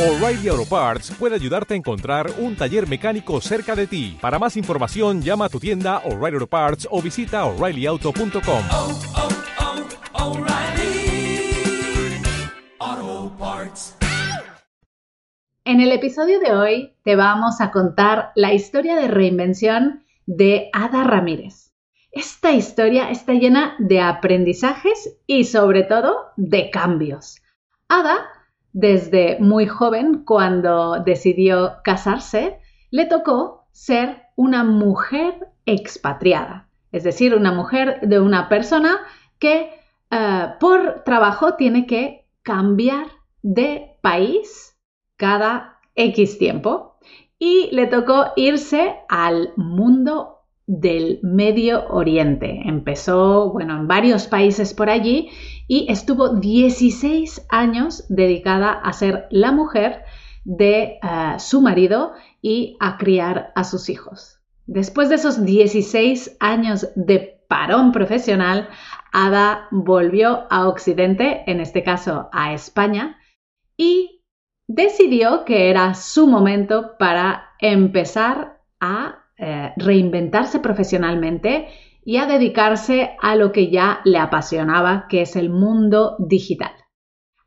O'Reilly Auto Parts puede ayudarte a encontrar un taller mecánico cerca de ti. Para más información, llama a tu tienda O'Reilly Auto Parts o visita oreillyauto.com. oh, oh, Parts. En el episodio de hoy te vamos a contar la historia de reinvención de Ada Ramírez. Esta historia está llena de aprendizajes y sobre todo de cambios. Ada desde muy joven, cuando decidió casarse, le tocó ser una mujer expatriada, es decir, una mujer de una persona que uh, por trabajo tiene que cambiar de país cada X tiempo y le tocó irse al mundo del Medio Oriente. Empezó, bueno, en varios países por allí y estuvo 16 años dedicada a ser la mujer de uh, su marido y a criar a sus hijos. Después de esos 16 años de parón profesional, Ada volvió a Occidente, en este caso a España, y decidió que era su momento para empezar a eh, reinventarse profesionalmente y a dedicarse a lo que ya le apasionaba, que es el mundo digital.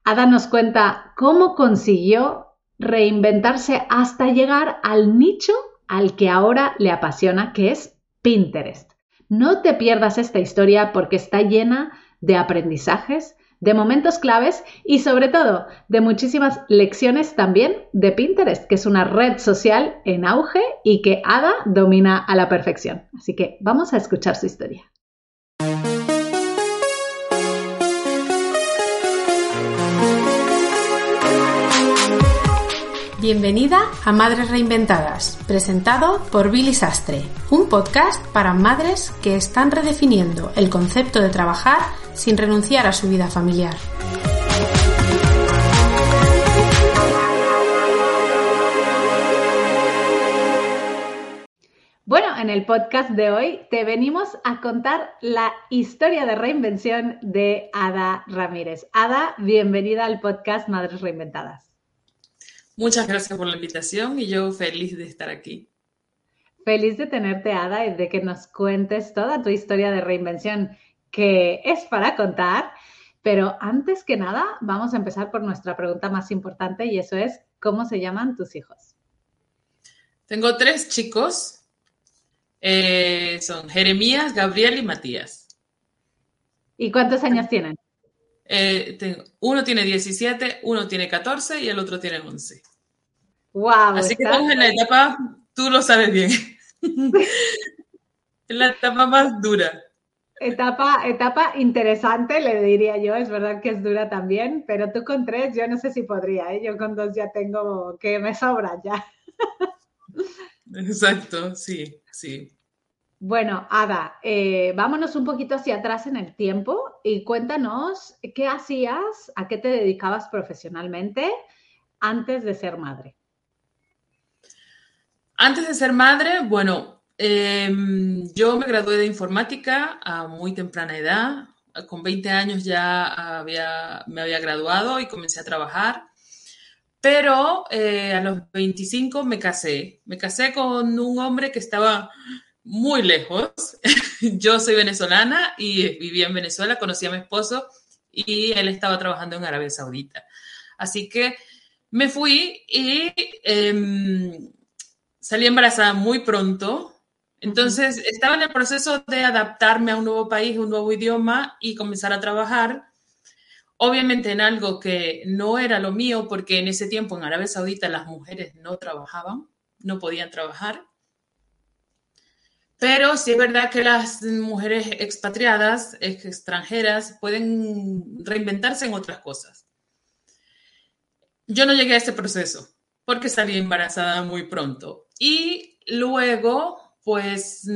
Ada nos cuenta cómo consiguió reinventarse hasta llegar al nicho al que ahora le apasiona, que es Pinterest. No te pierdas esta historia porque está llena de aprendizajes, de momentos claves y sobre todo de muchísimas lecciones también de Pinterest, que es una red social en auge y que Ada domina a la perfección. Así que vamos a escuchar su historia. Bienvenida a Madres Reinventadas, presentado por Billy Sastre, un podcast para madres que están redefiniendo el concepto de trabajar sin renunciar a su vida familiar. Bueno, en el podcast de hoy te venimos a contar la historia de reinvención de Ada Ramírez. Ada, bienvenida al podcast Madres Reinventadas. Muchas gracias por la invitación y yo feliz de estar aquí. Feliz de tenerte, Ada, y de que nos cuentes toda tu historia de reinvención, que es para contar. Pero antes que nada, vamos a empezar por nuestra pregunta más importante y eso es, ¿cómo se llaman tus hijos? Tengo tres chicos. Eh, son Jeremías, Gabriel y Matías. ¿Y cuántos años tienen? Eh, tengo, uno tiene 17, uno tiene 14 y el otro tiene 11. Wow, Así que estamos en la etapa, tú lo sabes bien, en la etapa más dura. Etapa, etapa interesante, le diría yo, es verdad que es dura también, pero tú con tres yo no sé si podría, ¿eh? yo con dos ya tengo que me sobra ya. Exacto, sí, sí. Bueno, Ada, eh, vámonos un poquito hacia atrás en el tiempo y cuéntanos qué hacías, a qué te dedicabas profesionalmente antes de ser madre. Antes de ser madre, bueno, eh, yo me gradué de informática a muy temprana edad. Con 20 años ya había, me había graduado y comencé a trabajar. Pero eh, a los 25 me casé. Me casé con un hombre que estaba muy lejos. Yo soy venezolana y vivía en Venezuela, conocí a mi esposo y él estaba trabajando en Arabia Saudita. Así que me fui y eh, salí embarazada muy pronto. Entonces estaba en el proceso de adaptarme a un nuevo país, un nuevo idioma y comenzar a trabajar. Obviamente en algo que no era lo mío, porque en ese tiempo en Arabia Saudita las mujeres no trabajaban, no podían trabajar. Pero sí es verdad que las mujeres expatriadas, extranjeras, pueden reinventarse en otras cosas. Yo no llegué a ese proceso porque salí embarazada muy pronto. Y luego, pues,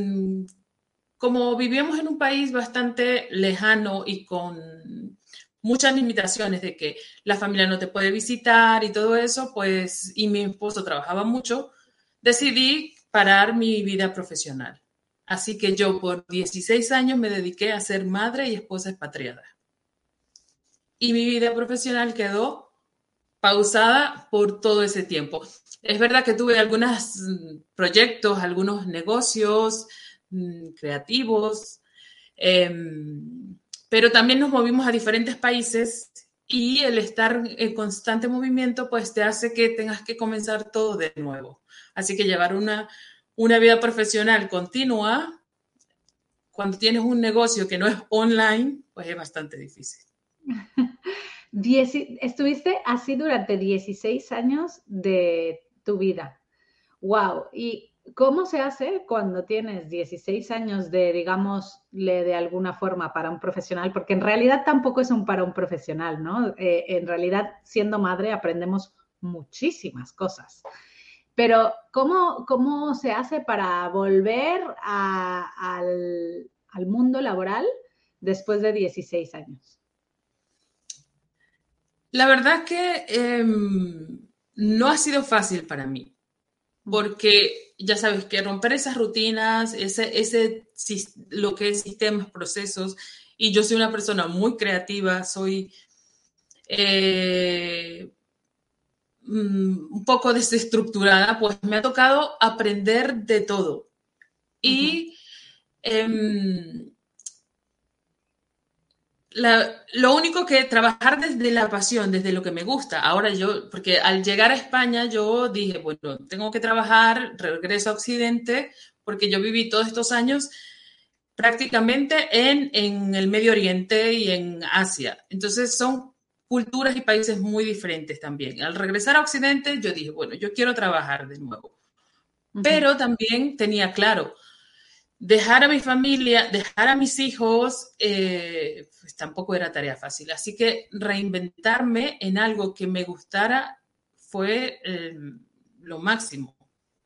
como vivíamos en un país bastante lejano y con muchas limitaciones de que la familia no te puede visitar y todo eso, pues, y mi esposo trabajaba mucho, decidí parar mi vida profesional. Así que yo por 16 años me dediqué a ser madre y esposa expatriada. Y mi vida profesional quedó pausada por todo ese tiempo. Es verdad que tuve algunos mm, proyectos, algunos negocios mm, creativos, em, pero también nos movimos a diferentes países y el estar en constante movimiento pues te hace que tengas que comenzar todo de nuevo. Así que llevar una, una vida profesional continua cuando tienes un negocio que no es online, pues es bastante difícil. estuviste así durante 16 años de tu vida. Wow. ¿Y cómo se hace cuando tienes 16 años de, digamos, de alguna forma para un profesional? Porque en realidad tampoco es un para un profesional, ¿no? Eh, en realidad, siendo madre, aprendemos muchísimas cosas. Pero, ¿cómo, cómo se hace para volver al, al mundo laboral después de 16 años? La verdad que em, no ha sido fácil para mí, porque ya sabes que romper esas rutinas, ese, ese, lo que es sistemas, procesos, y yo soy una persona muy creativa, soy eh, mm, un poco desestructurada, pues me ha tocado aprender de todo. Y lo único que trabajar desde la pasión, desde lo que me gusta. Ahora yo, porque al llegar a España yo dije, bueno, tengo que trabajar, regreso a Occidente, porque yo viví todos estos años prácticamente en, en el Medio Oriente y en Asia. Entonces son culturas y países muy diferentes también. Al regresar a Occidente yo dije, bueno, yo quiero trabajar de nuevo. Pero también tenía claro, dejar a mi familia, dejar a mis hijos, eh, pues tampoco era tarea fácil. Así que reinventarme en algo que me gustara fue eh, lo máximo.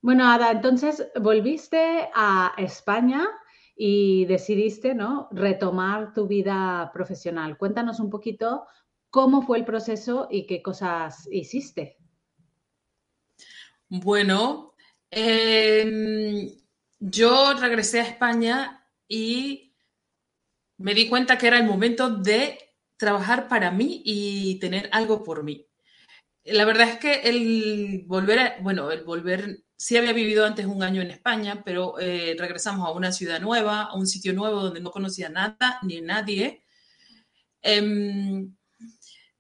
Bueno, Ada, entonces volviste a España y decidiste, ¿no? Retomar tu vida profesional. Cuéntanos un poquito cómo fue el proceso y qué cosas hiciste. Bueno, eh, yo regresé a España y me di cuenta que era el momento de trabajar para mí y tener algo por mí. La verdad es que el volver, bueno, el volver, sí había vivido antes un año en España, pero eh, regresamos a una ciudad nueva, a un sitio nuevo donde no conocía nada ni nadie. Em,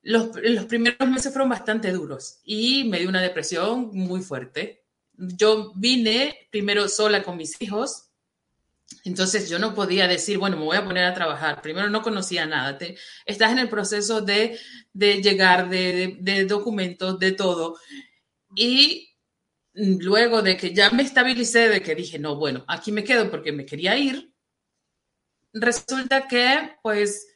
los primeros meses fueron bastante duros y me dio una depresión muy fuerte yo vine primero sola con mis hijos, entonces yo no podía decir, bueno, me voy a poner a trabajar. Primero no conocía nada. estás en el proceso de, llegar, de, documentos, de todo. Y luego de que ya me estabilicé, de que dije, no, bueno, aquí me quedo porque me quería ir, resulta que pues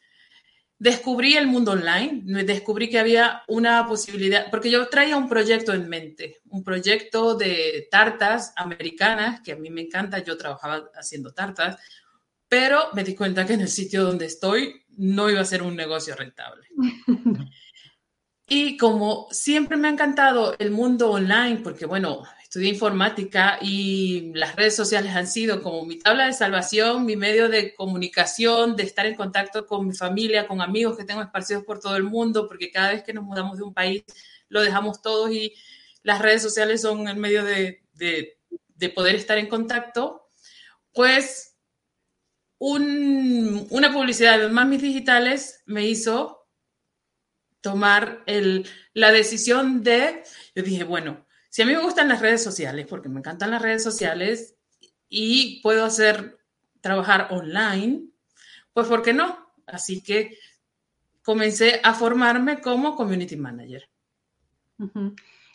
descubrí el mundo online, descubrí que había una posibilidad, porque yo traía un proyecto en mente, un proyecto de tartas americanas, que a mí me encanta, yo trabajaba haciendo tartas, pero me di cuenta que en el sitio donde estoy no iba a ser un negocio rentable. Y como siempre me ha encantado el mundo online, porque bueno, estudié informática y las redes sociales han sido como mi tabla de salvación, mi medio de comunicación, de estar en contacto con mi familia, con amigos que tengo esparcidos por todo el mundo, porque cada vez que nos mudamos de un país lo dejamos todos y las redes sociales son el medio de, de, poder estar en contacto, pues una publicidad de Mamis Digitales me hizo tomar el, la decisión de, yo dije, bueno, si a mí me gustan las redes sociales, porque me encantan las redes sociales y puedo hacer trabajar online, pues ¿por qué no? Así que comencé a formarme como community manager.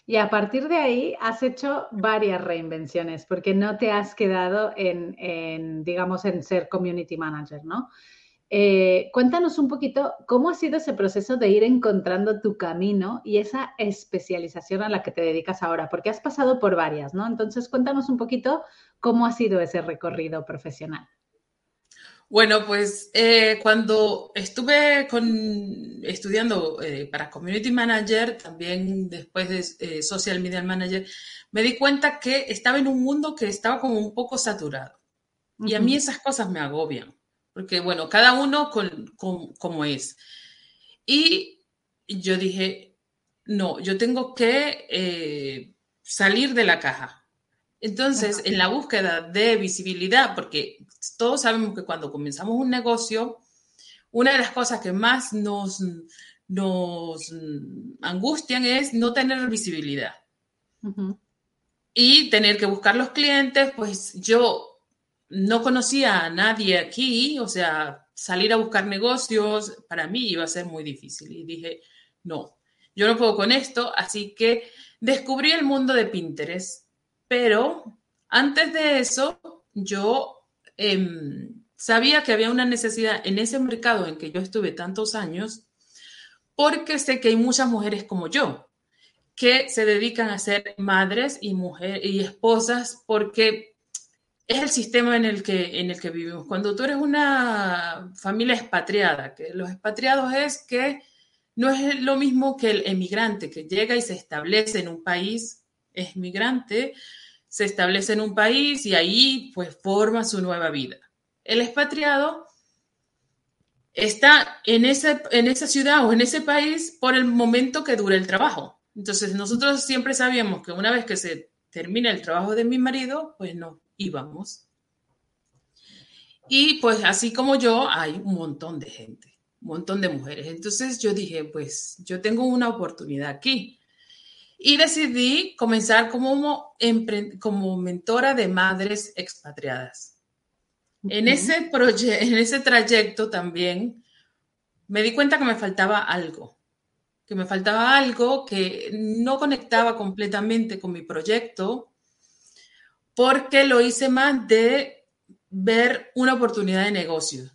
Y a partir de ahí has hecho varias reinvenciones, porque no te has quedado en, en digamos, en ser community manager, ¿no? Eh, cuéntanos un poquito cómo ha sido ese proceso de ir encontrando tu camino y esa especialización a la que te dedicas ahora, porque has pasado por varias, ¿no? Entonces, cuéntanos un poquito cómo ha sido ese recorrido profesional. Bueno, pues eh, cuando estuve estudiando eh, para Community Manager, también después de Social Media Manager, me di cuenta que estaba en un mundo que estaba como un poco saturado. Y a mí esas cosas me agobian porque bueno, cada uno con, como es. Y yo dije, no, yo tengo que eh, salir de la caja. Entonces, en la búsqueda de visibilidad, porque todos sabemos que cuando comenzamos un negocio, una de las cosas que más nos, nos angustian es no tener visibilidad. Y tener que buscar los clientes, pues yo no conocía a nadie aquí, o sea, salir a buscar negocios para mí iba a ser muy difícil. Y dije, no, yo no puedo con esto, así que descubrí el mundo de Pinterest. Pero antes de eso, yo em, sabía que había una necesidad en ese mercado en que yo estuve tantos años, porque sé que hay muchas mujeres como yo que se dedican a ser madres y mujeres y esposas porque es el sistema en el, que, en el que vivimos. Cuando tú eres una familia expatriada, que los expatriados es que no es lo mismo que el emigrante que llega y se establece en un país, es migrante, se establece en un país y ahí pues forma su nueva vida. El expatriado está en, ese, en esa ciudad o en ese país por el momento que dure el trabajo. Entonces nosotros siempre sabíamos que una vez que se termina el trabajo de mi marido, pues no íbamos. Y pues así como yo, hay un montón de gente, un montón de mujeres. Entonces yo dije, pues yo tengo una oportunidad aquí. Y decidí comenzar como, como mentora de madres expatriadas. En, ese en ese trayecto también me di cuenta que me faltaba algo, que me faltaba algo que no conectaba completamente con mi proyecto, porque lo hice más de ver una oportunidad de negocio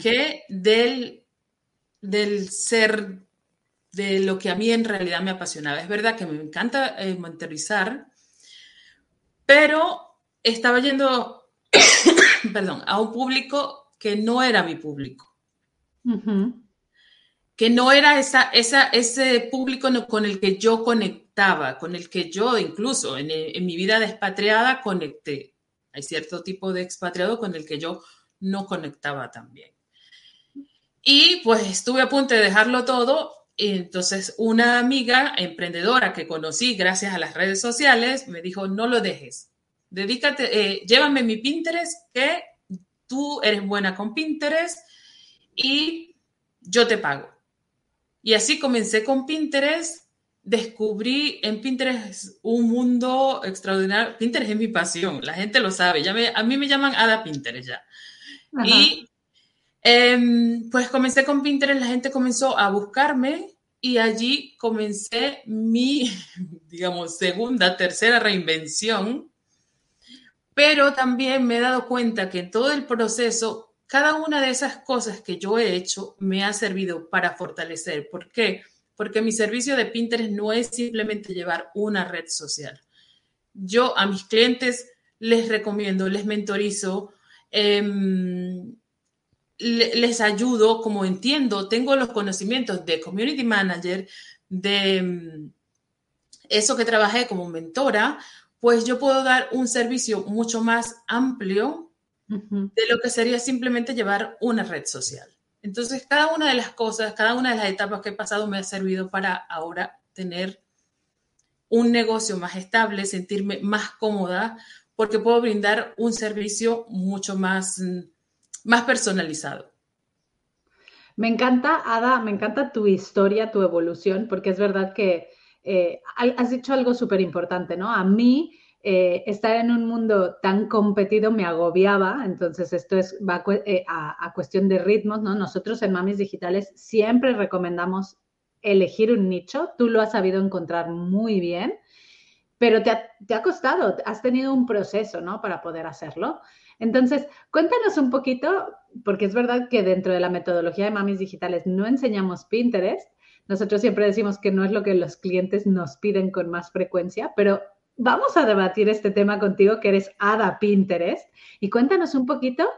que del, del ser de lo que a mí en realidad me apasionaba. Es verdad que me encanta eh, monitorizar, pero estaba yendo perdón, a un público que no era mi público. Que no era esa, ese público con el que yo conectaba, con el que yo incluso en, en mi vida de expatriada conecté. Hay cierto tipo de expatriado con el que yo no conectaba también. Y pues estuve a punto de dejarlo todo. Entonces una amiga emprendedora que conocí gracias a las redes sociales me dijo, no lo dejes dedícate, eh, llévame mi Pinterest, que tú eres buena con Pinterest y yo te pago. Y así comencé con Pinterest, descubrí en Pinterest un mundo extraordinario. Pinterest es mi pasión, la gente lo sabe, ya a mí me llaman Ada Pinterest ya. Y em, pues comencé con Pinterest, la gente comenzó a buscarme y allí comencé mi, digamos, segunda, tercera reinvención pero también me he dado cuenta que en todo el proceso, cada una de esas cosas que yo he hecho me ha servido para fortalecer. ¿Por qué? Porque mi servicio de Pinterest no es simplemente llevar una red social. Yo a mis clientes les recomiendo, les mentorizo, em, les ayudo como entiendo, tengo los conocimientos de community manager, de em, eso que trabajé como mentora, pues yo puedo dar un servicio mucho más amplio de lo que sería simplemente llevar una red social. Entonces, cada una de las cosas, cada una de las etapas que he pasado me ha servido para ahora tener un negocio más estable, sentirme más cómoda, porque puedo brindar un servicio mucho más, más personalizado. Me encanta, Ada, me encanta tu historia, tu evolución, porque es verdad que eh, has dicho algo súper importante, ¿no? A mí eh, estar en un mundo tan competido me agobiaba, entonces esto es, va eh, a, cuestión de ritmos, ¿no? Nosotros en Mamis Digitales siempre recomendamos elegir un nicho, tú lo has sabido encontrar muy bien, pero te ha, te ha costado, has tenido un proceso, ¿no? Para poder hacerlo. Entonces, cuéntanos un poquito, porque es verdad que dentro de la metodología de Mamis Digitales no enseñamos Pinterest, nosotros siempre decimos que no es lo que los clientes nos piden con más frecuencia, pero vamos a debatir este tema contigo, que eres Ada Pinterest, y cuéntanos un poquito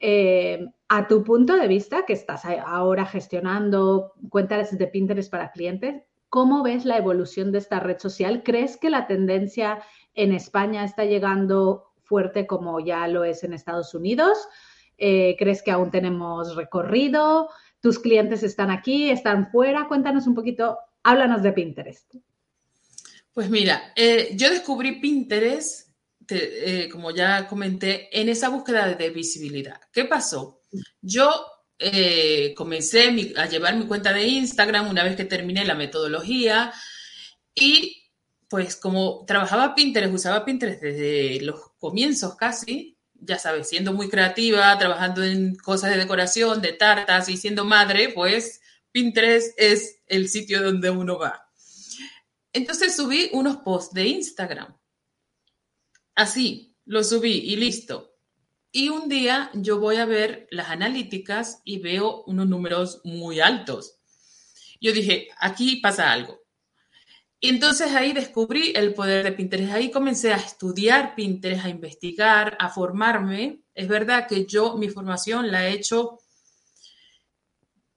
eh, a tu punto de vista, que estás ahora gestionando cuentas de Pinterest para clientes, ¿cómo ves la evolución de esta red social? ¿Crees que la tendencia en España está llegando fuerte como ya lo es en Estados Unidos? Eh, ¿Crees que aún tenemos recorrido? ¿Tus clientes están aquí, están fuera? Cuéntanos un poquito Háblanos de Pinterest. Pues mira, eh, yo descubrí Pinterest, te- eh, como ya comenté, en esa búsqueda de visibilidad. ¿Qué pasó? Yo eh, comencé mi- a llevar mi cuenta de Instagram una vez que terminé la metodología y pues como trabajaba Pinterest, usaba Pinterest desde los comienzos casi, ya sabes, siendo muy creativa, trabajando en cosas de decoración, de tartas y siendo madre, pues Pinterest es el sitio donde uno va. Entonces subí unos posts de Instagram. Así, lo subí y listo. Y un día yo voy a ver las analíticas y veo unos números muy altos. Yo dije, aquí pasa algo. Y entonces ahí descubrí el poder de Pinterest. Ahí comencé a estudiar Pinterest, a investigar, a formarme. Es verdad que yo mi formación la he hecho,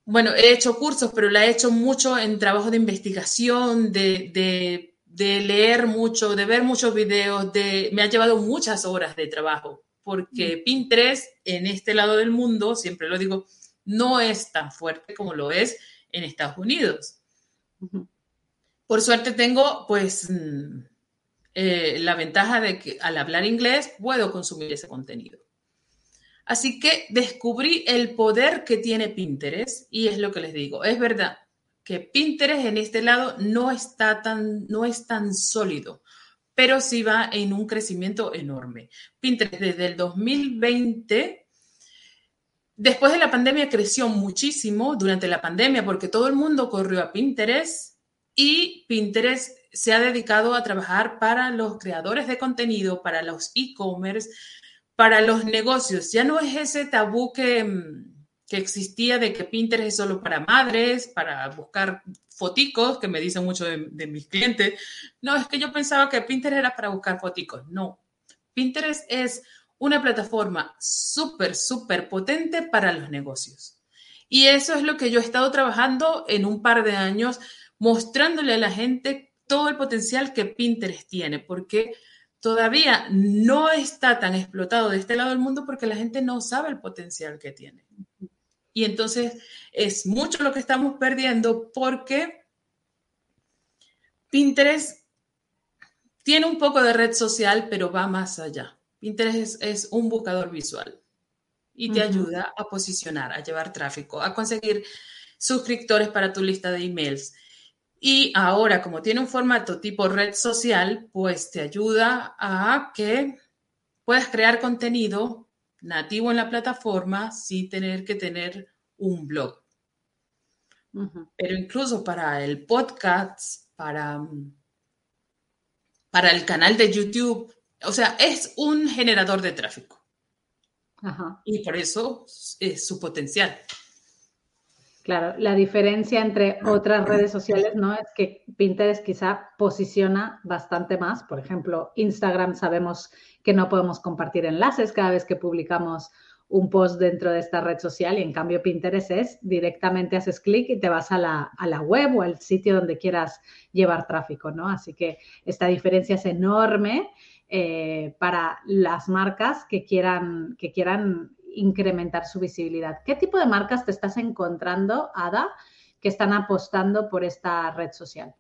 bueno, he hecho cursos, pero la he hecho mucho en trabajo de investigación, de, de, de leer mucho, de ver muchos videos, de, me ha llevado muchas horas de trabajo, porque Pinterest en este lado del mundo, siempre lo digo, no es tan fuerte como lo es en Estados Unidos. Por suerte tengo, pues, mm, eh, la ventaja de que al hablar inglés puedo consumir ese contenido. Así que descubrí el poder que tiene Pinterest y es lo que les digo. Es verdad que Pinterest en este lado no está tan, no es tan sólido, pero sí va en un crecimiento enorme. Pinterest desde el 2020 Después de la pandemia creció muchísimo durante la pandemia porque todo el mundo corrió a Pinterest y Pinterest se ha dedicado a trabajar para los creadores de contenido, para los e-commerce, para los negocios. Ya no es ese tabú que, mm, que existía de que Pinterest es solo para madres, para buscar foticos, que me dicen mucho de, mis clientes. No, es que yo pensaba que Pinterest era para buscar foticos. No, Pinterest es una plataforma súper, súper potente para los negocios. Y eso es lo que yo he estado trabajando en un par de años, mostrándole a la gente todo el potencial que Pinterest tiene, porque todavía no está tan explotado de este lado del mundo porque la gente no sabe el potencial que tiene. Y entonces es mucho lo que estamos perdiendo porque Pinterest tiene un poco de red social, pero va más allá. Pinterest es, es un buscador visual y te ayuda a posicionar, a llevar tráfico, a conseguir suscriptores para tu lista de emails. Y ahora, como tiene un formato tipo red social, pues te ayuda a que puedas crear contenido nativo en la plataforma sin tener que tener un blog. Pero incluso para el podcast, para, para el canal de YouTube, o sea, es un generador de tráfico. Ajá. Y por eso es su potencial. Claro, la diferencia entre otras redes sociales, ¿no? Es que Pinterest quizá posiciona bastante más. Por ejemplo, Instagram sabemos que no podemos compartir enlaces cada vez que publicamos un post dentro de esta red social y en cambio Pinterest es directamente haces clic y te vas a la, a la web o al sitio donde quieras llevar tráfico, ¿no? Así que esta diferencia es enorme eh, para las marcas que quieran, que quieran incrementar su visibilidad. ¿Qué tipo de marcas te estás encontrando, Ada, que están apostando por esta red social?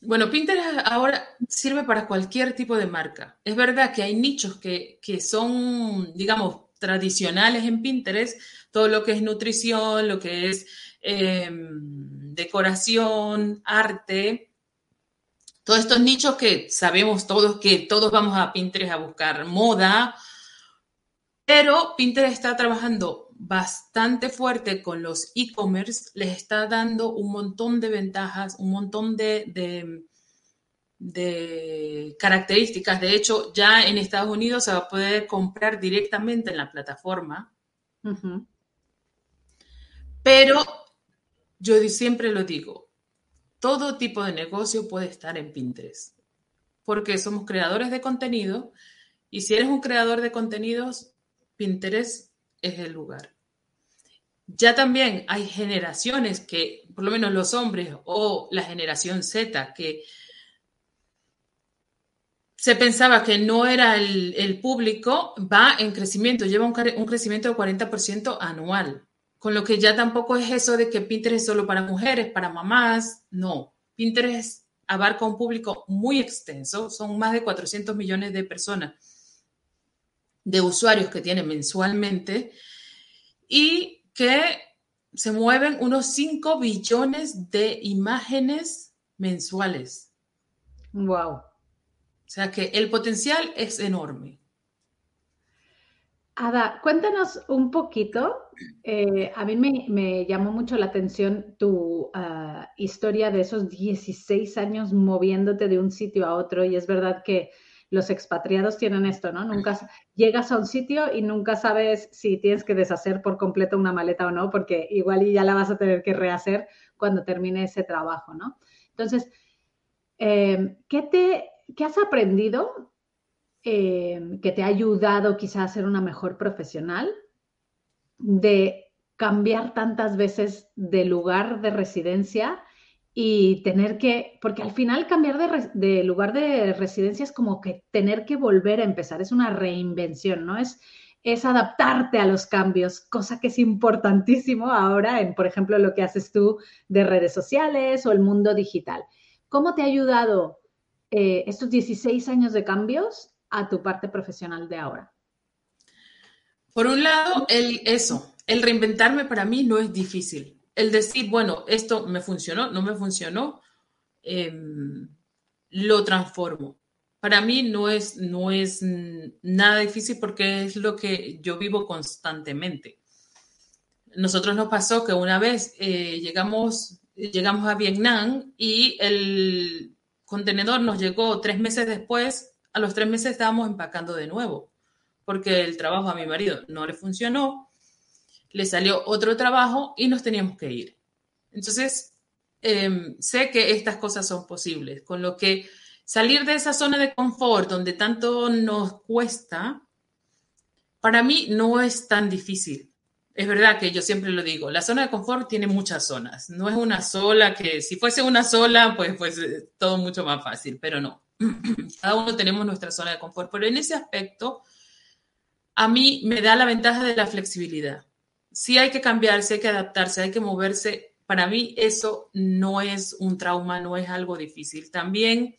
Bueno, Pinterest ahora sirve para cualquier tipo de marca. Es verdad que hay nichos que, que son, digamos, tradicionales en Pinterest, todo lo que es nutrición, lo que es eh, decoración, arte, todos estos nichos que sabemos todos que todos vamos a Pinterest a buscar moda, pero Pinterest está trabajando bastante fuerte con los e-commerce, les está dando un montón de ventajas, un montón de, de, de, características. De hecho, ya en Estados Unidos se va a poder comprar directamente en la plataforma. Uh -huh. Pero yo siempre lo digo, todo tipo de negocio puede estar en Pinterest, porque somos creadores de contenido y si eres un creador de contenidos, Pinterest es el lugar. Ya también hay generaciones que, por lo menos los hombres o la generación Z, que se pensaba que no era el, público, va en crecimiento, lleva un, un crecimiento de 40% anual con lo que ya tampoco es eso de que Pinterest es solo para mujeres, para mamás, no. Pinterest abarca un público muy extenso, son más de 400 millones de personas, de usuarios que tiene mensualmente y que se mueven unos 5 billones de imágenes mensuales. Wow. O sea que el potencial es enorme. Ada, cuéntanos un poquito. eh, a mí me, me llamó mucho la atención tu ah, historia de esos 16 años moviéndote de un sitio a otro y es verdad que los expatriados tienen esto, ¿no? Nunca llegas a un sitio y nunca sabes si tienes que deshacer por completo una maleta o no, porque igual ya la vas a tener que rehacer cuando termine ese trabajo, ¿no? Entonces, eh, ¿qué te, qué has aprendido eh, que te ha ayudado quizá a ser una mejor profesional de cambiar tantas veces de lugar de residencia y tener que, porque al final cambiar de, lugar de residencia es como que tener que volver a empezar, es una reinvención, ¿no? Es, es adaptarte a los cambios, cosa que es importantísimo ahora en, por ejemplo, lo que haces tú de redes sociales o el mundo digital. ¿Cómo te ha ayudado eh, estos 16 años de cambios a tu parte profesional de ahora? Por un lado, el, eso, el reinventarme para mí no es difícil. El decir, bueno, esto me funcionó, no me funcionó, em, lo transformo. Para mí no es, no es nada difícil porque es lo que yo vivo constantemente. Nosotros nos pasó que una vez eh, llegamos, llegamos a Vietnam y el contenedor nos llegó tres meses después. A los tres meses estábamos empacando de nuevo porque el trabajo a mi marido no le funcionó, le salió otro trabajo y nos teníamos que ir. Entonces, eh, sé que estas cosas son posibles, con lo que salir de esa zona de confort donde tanto nos cuesta, para mí no es tan difícil. Es verdad que yo siempre lo digo, la zona de confort tiene muchas zonas, no es una sola que si fuese una sola, pues, pues eh, todo mucho más fácil, pero no. Cada uno tenemos nuestra zona de confort, pero en ese aspecto a mí me da la ventaja de la flexibilidad. Si hay que cambiar, si hay que adaptarse, hay que moverse. Para mí eso no es un trauma, no es algo difícil. También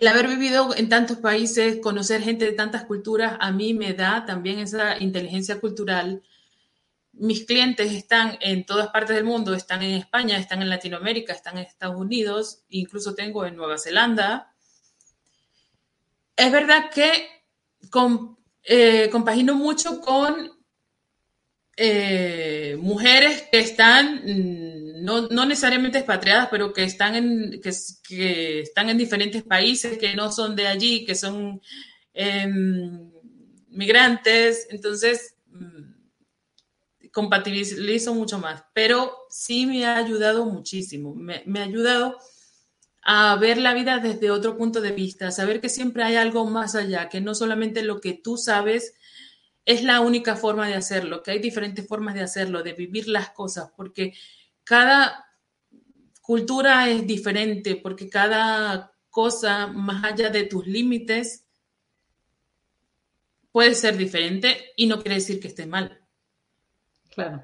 el haber vivido en tantos países, conocer gente de tantas culturas, a mí me da también esa inteligencia cultural. Mis clientes están en todas partes del mundo, están en España, están en Latinoamérica, están en Estados Unidos, incluso tengo en Nueva Zelanda. Es verdad que eh, compagino mucho con eh, mujeres que están, mm, no, no, necesariamente expatriadas, pero que están, en, que, están en diferentes países, que no son de allí, que son eh, migrantes. Entonces, mm, compatibilizo mucho más. Pero sí me ha ayudado muchísimo. Me, me ha ayudado a ver la vida desde otro punto de vista, saber que siempre hay algo más allá, que no solamente lo que tú sabes es la única forma de hacerlo, que hay diferentes formas de hacerlo, de vivir las cosas, porque cada cultura es diferente, porque cada cosa más allá de tus límites puede ser diferente y no quiere decir que esté mal. Claro.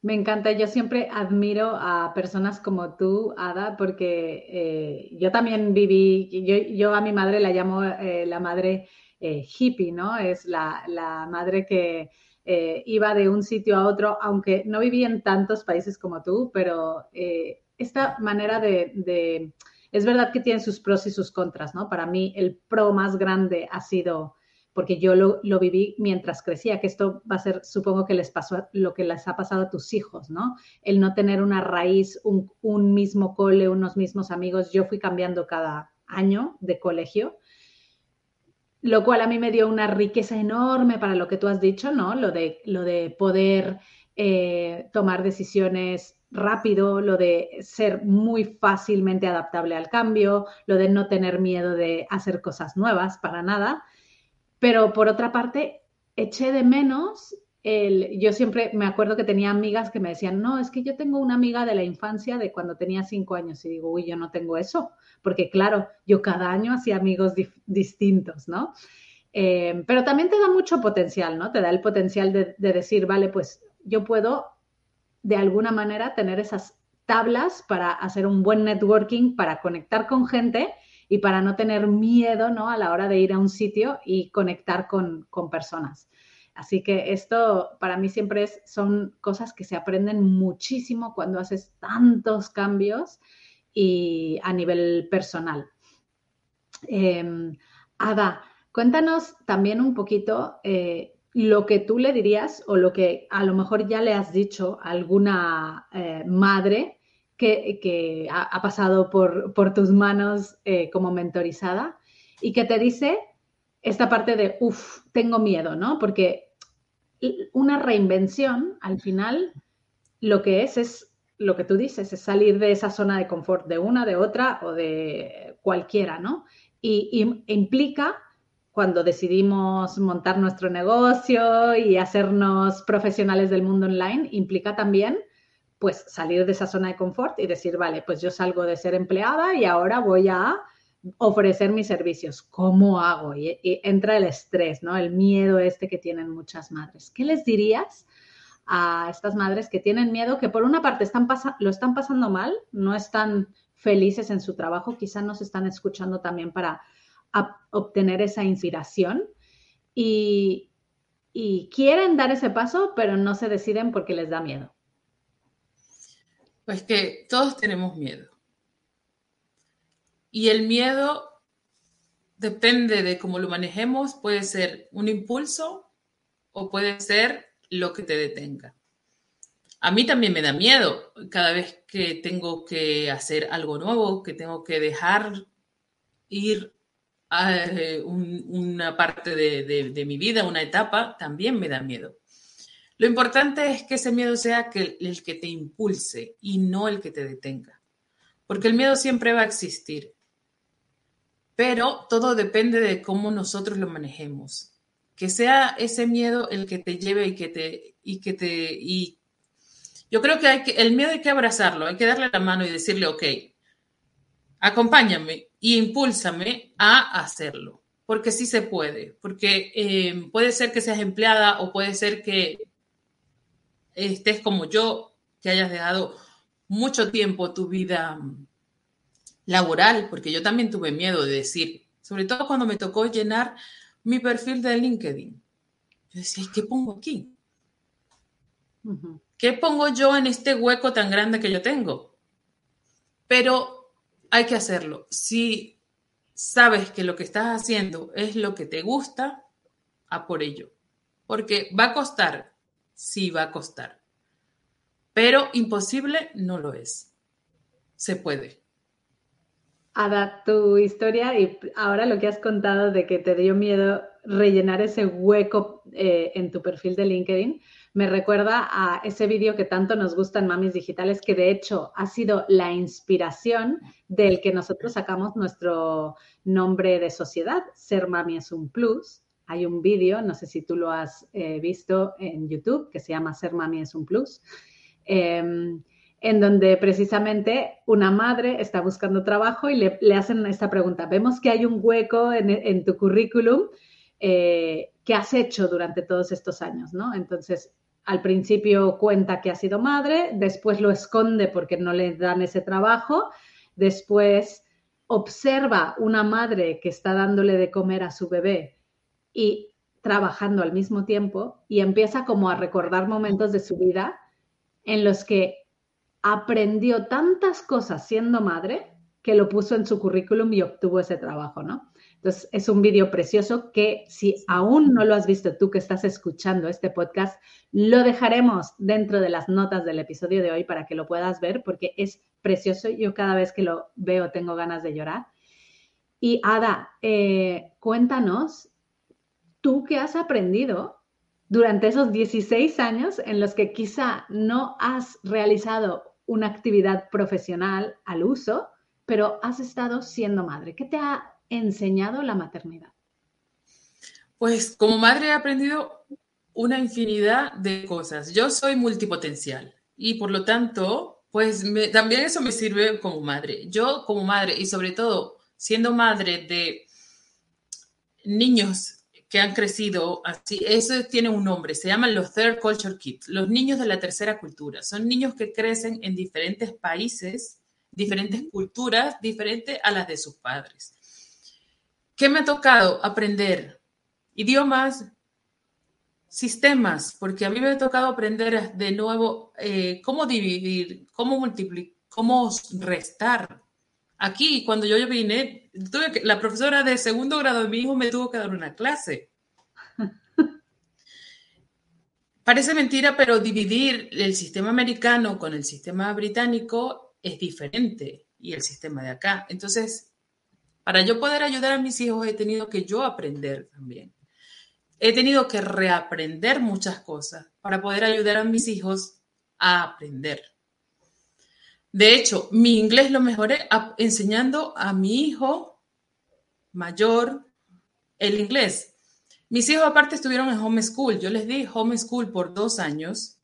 Me encanta, yo siempre admiro a personas como tú, Ada, porque eh, yo también viví, yo, yo, a mi madre la llamo eh, la madre eh, hippie, ¿no? Es la, la madre que eh, iba de un sitio a otro, aunque no viví en tantos países como tú, pero eh, esta manera de, de, es verdad que tiene sus pros y sus contras, ¿no? Para mí el pro más grande ha sido porque yo lo, lo, viví mientras crecía, que esto va a ser, supongo que les pasó lo que les ha pasado a tus hijos, ¿no? El no tener una raíz, un, un mismo cole, unos mismos amigos. Yo fui cambiando cada año de colegio, lo cual a mí me dio una riqueza enorme para lo que tú has dicho, ¿no? Lo de, lo de poder eh, tomar decisiones rápido, lo de ser muy fácilmente adaptable al cambio, lo de no tener miedo de hacer cosas nuevas para nada. Pero por otra parte, eché de menos yo siempre me acuerdo que tenía amigas que me decían, no, es que yo tengo una amiga de la infancia de cuando tenía cinco años y digo, uy, yo no tengo eso, porque claro, yo cada año hacía amigos distintos, ¿no? Eh, pero también te da mucho potencial, ¿no? Te da el potencial de, de decir, vale, pues yo puedo de alguna manera tener esas tablas para hacer un buen networking, para conectar con gente y para no tener miedo ¿no? a la hora de ir a un sitio y conectar con, con personas. Así que esto para mí siempre es, son cosas que se aprenden muchísimo cuando haces tantos cambios y a nivel personal. Eh, Ada, cuéntanos también un poquito eh, lo que tú le dirías o lo que a lo mejor ya le has dicho a alguna eh, madre que, ha, pasado por, tus manos eh, como mentorizada y que te dice esta parte de, uff, tengo miedo, ¿no? Porque una reinvención, al final, lo que es es lo que tú dices, es salir de esa zona de confort de una, de otra o de cualquiera, ¿no? Y, y implica cuando decidimos montar nuestro negocio y hacernos profesionales del mundo online, implica también pues salir de esa zona de confort y decir, vale, pues yo salgo de ser empleada y ahora voy a ofrecer mis servicios. ¿Cómo hago? Y, entra el estrés, ¿no? El miedo este que tienen muchas madres. ¿Qué les dirías a estas madres que tienen miedo, que por una parte están lo están pasando mal, no están felices en su trabajo, quizás nos están escuchando también para obtener esa inspiración y, y quieren dar ese paso, pero no se deciden porque les da miedo? Pues que todos tenemos miedo. Y el miedo depende de cómo lo manejemos, puede ser un impulso o puede ser lo que te detenga. A mí también me da miedo cada vez que tengo que hacer algo nuevo, que tengo que dejar ir a eh, una parte de, de mi vida, una etapa, también me da miedo. Lo importante es que ese miedo sea el que te impulse y no el que te detenga. Porque el miedo siempre va a existir. Pero todo depende de cómo nosotros lo manejemos. Que sea ese miedo el que te lleve y que te y que te y yo creo que hay el miedo hay que abrazarlo, hay que darle la mano y decirle, ok, acompáñame y impúlsame a hacerlo, porque sí se puede, porque eh, puede ser que seas empleada o puede ser que estés como yo, que hayas dejado mucho tiempo tu vida laboral, porque yo también tuve miedo de decir, sobre todo cuando me tocó llenar mi perfil de LinkedIn. Yo decía, ¿qué pongo aquí? ¿Qué pongo yo en este hueco tan grande que yo tengo? Pero hay que hacerlo. Si sabes que lo que estás haciendo es lo que te gusta, a por ello. Porque va a costar, sí va a costar. Pero imposible no lo es. Se puede. Ada, tu historia y ahora lo que has contado de que te dio miedo rellenar ese hueco eh, en tu perfil de LinkedIn, me recuerda a ese vídeo que tanto nos gusta en Mamis Digitales, que de hecho ha sido la inspiración del que nosotros sacamos nuestro nombre de sociedad, Ser Mami es un Plus, hay un vídeo, no sé si tú lo has eh, visto en YouTube, que se llama Ser Mami es un Plus, em, en donde precisamente una madre está buscando trabajo y le, hacen esta pregunta. Vemos que hay un hueco en, tu currículum eh, que has hecho durante todos estos años, ¿no? Entonces, al principio cuenta que ha sido madre, después lo esconde porque no le dan ese trabajo, después observa una madre que está dándole de comer a su bebé y trabajando al mismo tiempo y empieza como a recordar momentos de su vida en los que aprendió tantas cosas siendo madre que lo puso en su currículum y obtuvo ese trabajo, ¿no? Entonces, es un vídeo precioso que si aún no lo has visto tú que estás escuchando este podcast, lo dejaremos dentro de las notas del episodio de hoy para que lo puedas ver porque es precioso. Yo cada vez que lo veo tengo ganas de llorar. Y Ada, eh, cuéntanos tú qué has aprendido durante esos 16 años en los que quizá no has realizado una actividad profesional al uso, pero has estado siendo madre. ¿Qué te ha enseñado la maternidad? Pues como madre he aprendido una infinidad de cosas. Yo soy multipotencial y por lo tanto, pues también eso me sirve como madre. Yo como madre y sobre todo siendo madre de niños que han crecido así, eso tiene un nombre, se llaman los Third Culture Kids, los niños de la tercera cultura. Son niños que crecen en diferentes países, diferentes culturas, diferentes a las de sus padres. ¿Qué me ha tocado aprender? Idiomas, sistemas, porque a mí me ha tocado aprender de nuevo eh, cómo dividir, cómo multiplicar, cómo restar. Aquí, cuando yo vine, tuve que, la profesora de segundo grado de mi hijo me tuvo que dar una clase. Parece mentira, pero dividir el sistema americano con el sistema británico es diferente y el sistema de acá. Entonces, para yo poder ayudar a mis hijos he tenido que yo aprender también. He tenido que reaprender muchas cosas para poder ayudar a mis hijos a aprender. De hecho, mi inglés lo mejoré enseñando a mi hijo mayor el inglés. Mis hijos aparte estuvieron en homeschool. Yo les di homeschool por dos años.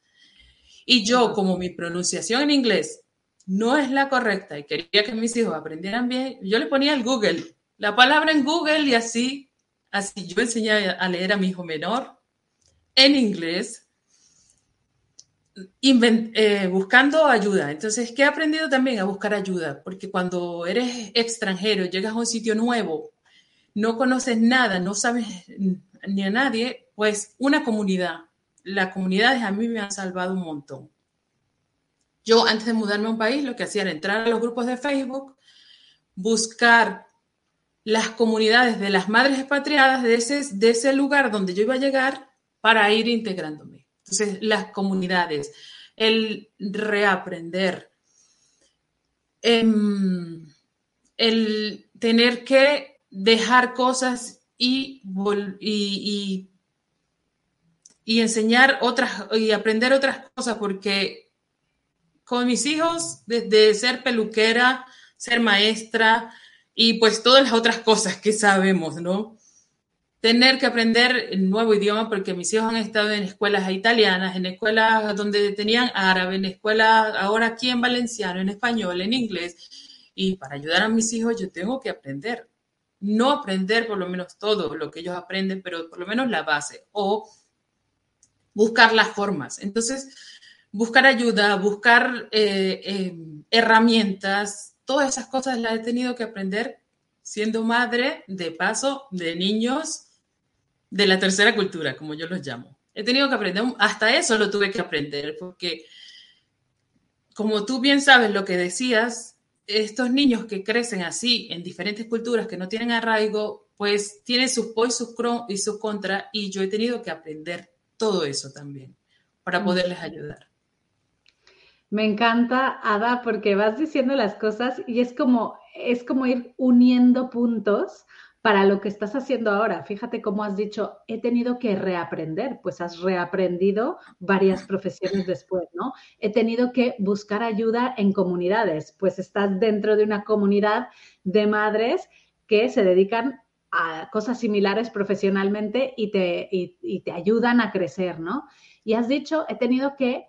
Y yo, como mi pronunciación en inglés no es la correcta y quería que mis hijos aprendieran bien, yo le ponía el Google, la palabra en Google y así, así yo enseñé a leer a mi hijo menor en inglés eh, buscando ayuda. Entonces, ¿qué he aprendido también? A buscar ayuda, porque cuando eres extranjero, llegas a un sitio nuevo, no conoces nada, no sabes ni a nadie, pues una comunidad. Las comunidades a mí me han salvado un montón. Yo antes de mudarme a un país, lo que hacía era entrar a los grupos de Facebook, buscar las comunidades de las madres expatriadas de ese, de ese lugar donde yo iba a llegar para ir integrándome. Entonces, las comunidades, el reaprender, em, el tener que dejar cosas y, y, y, enseñar otras y aprender otras cosas, porque con mis hijos, desde ser peluquera, ser maestra y pues todas las otras cosas que sabemos, ¿no? Tener que aprender el nuevo idioma porque mis hijos han estado en escuelas italianas, en escuelas donde tenían árabe, en escuelas ahora aquí en valenciano, en español, en inglés. Y para ayudar a mis hijos yo tengo que aprender. No aprender por lo menos todo lo que ellos aprenden, pero por lo menos la base o buscar las formas. Entonces, buscar ayuda, buscar eh, eh, herramientas, todas esas cosas las he tenido que aprender siendo madre de paso de niños de la tercera cultura, como yo los llamo. He tenido que aprender, hasta eso lo tuve que aprender, porque como tú bien sabes lo que decías, estos niños que crecen así en diferentes culturas que no tienen arraigo, pues tienen sus pros y sus, y sus contras, y yo he tenido que aprender todo eso también para mm. poderles ayudar. Me encanta, Ada, porque vas diciendo las cosas y es como, es como ir uniendo puntos para lo que estás haciendo ahora. Fíjate cómo has dicho, he tenido que reaprender, pues has reaprendido varias profesiones después, ¿no? He tenido que buscar ayuda en comunidades, pues estás dentro de una comunidad de madres que se dedican a cosas similares profesionalmente y te, y te ayudan a crecer, ¿no? Y has dicho, he tenido que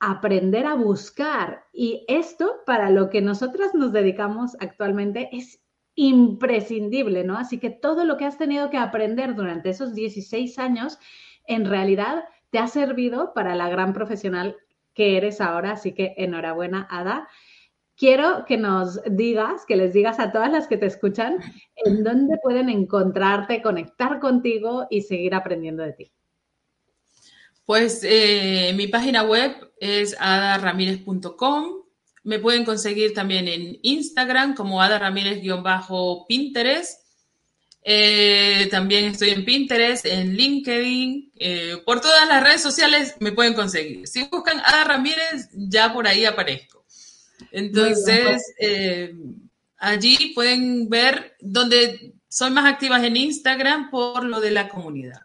aprender a buscar. Y esto, para lo que nosotras nos dedicamos actualmente, es imprescindible, ¿no? Así que todo lo que has tenido que aprender durante esos 16 años, en realidad te ha servido para la gran profesional que eres ahora. Así que enhorabuena, Ada. Quiero que nos digas, que les digas a todas las que te escuchan, en dónde pueden encontrarte, conectar contigo y seguir aprendiendo de ti. Pues eh, mi página web es adaramírez.com me pueden conseguir también en Instagram como Ada Ramírez-Pinterest. Eh, también estoy en Pinterest, en LinkedIn, eh, por todas las redes sociales me pueden conseguir. Si buscan Ada Ramírez, ya por ahí aparezco. Entonces, eh, allí pueden ver donde soy más activas en Instagram por lo de la comunidad.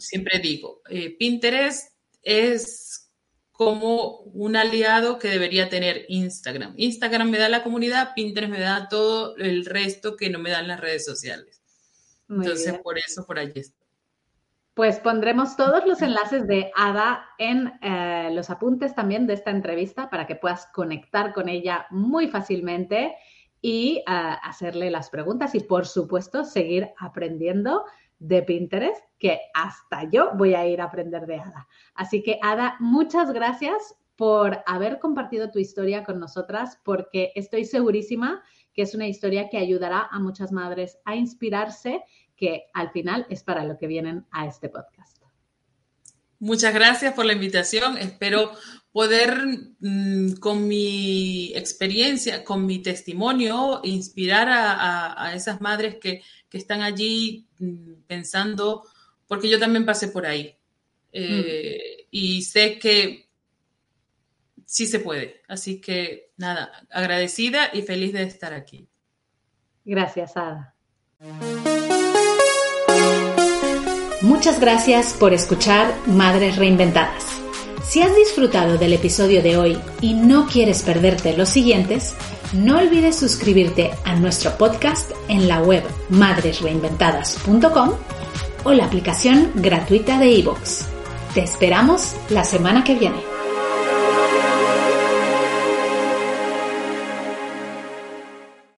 Siempre digo, Pinterest es como un aliado que debería tener Instagram. Instagram me da la comunidad, Pinterest me da todo el resto que no me dan las redes sociales. Entonces, por eso, por allí está. Pues pondremos todos los enlaces de Ada en eh, los apuntes también de esta entrevista para que puedas conectar con ella muy fácilmente y eh, hacerle las preguntas y, por supuesto, seguir aprendiendo de Pinterest que hasta yo voy a ir a aprender de Ada. Así que Ada, muchas gracias por haber compartido tu historia con nosotras, porque estoy segurísima que es una historia que ayudará a muchas madres a inspirarse, que al final es para lo que vienen a este podcast. Muchas gracias por la invitación. Espero poder, mm, con mi experiencia, con mi testimonio, inspirar a, esas madres que, están allí mm, pensando, porque yo también pasé por ahí. Eh, y sé que sí se puede. Así que nada, agradecida y feliz de estar aquí. Gracias, Ada. Muchas gracias por escuchar Madres Reinventadas. Si has disfrutado del episodio de hoy y no quieres perderte los siguientes, no olvides suscribirte a nuestro podcast en la web madresreinventadas.com o la aplicación gratuita de iVoox. Te esperamos la semana que viene.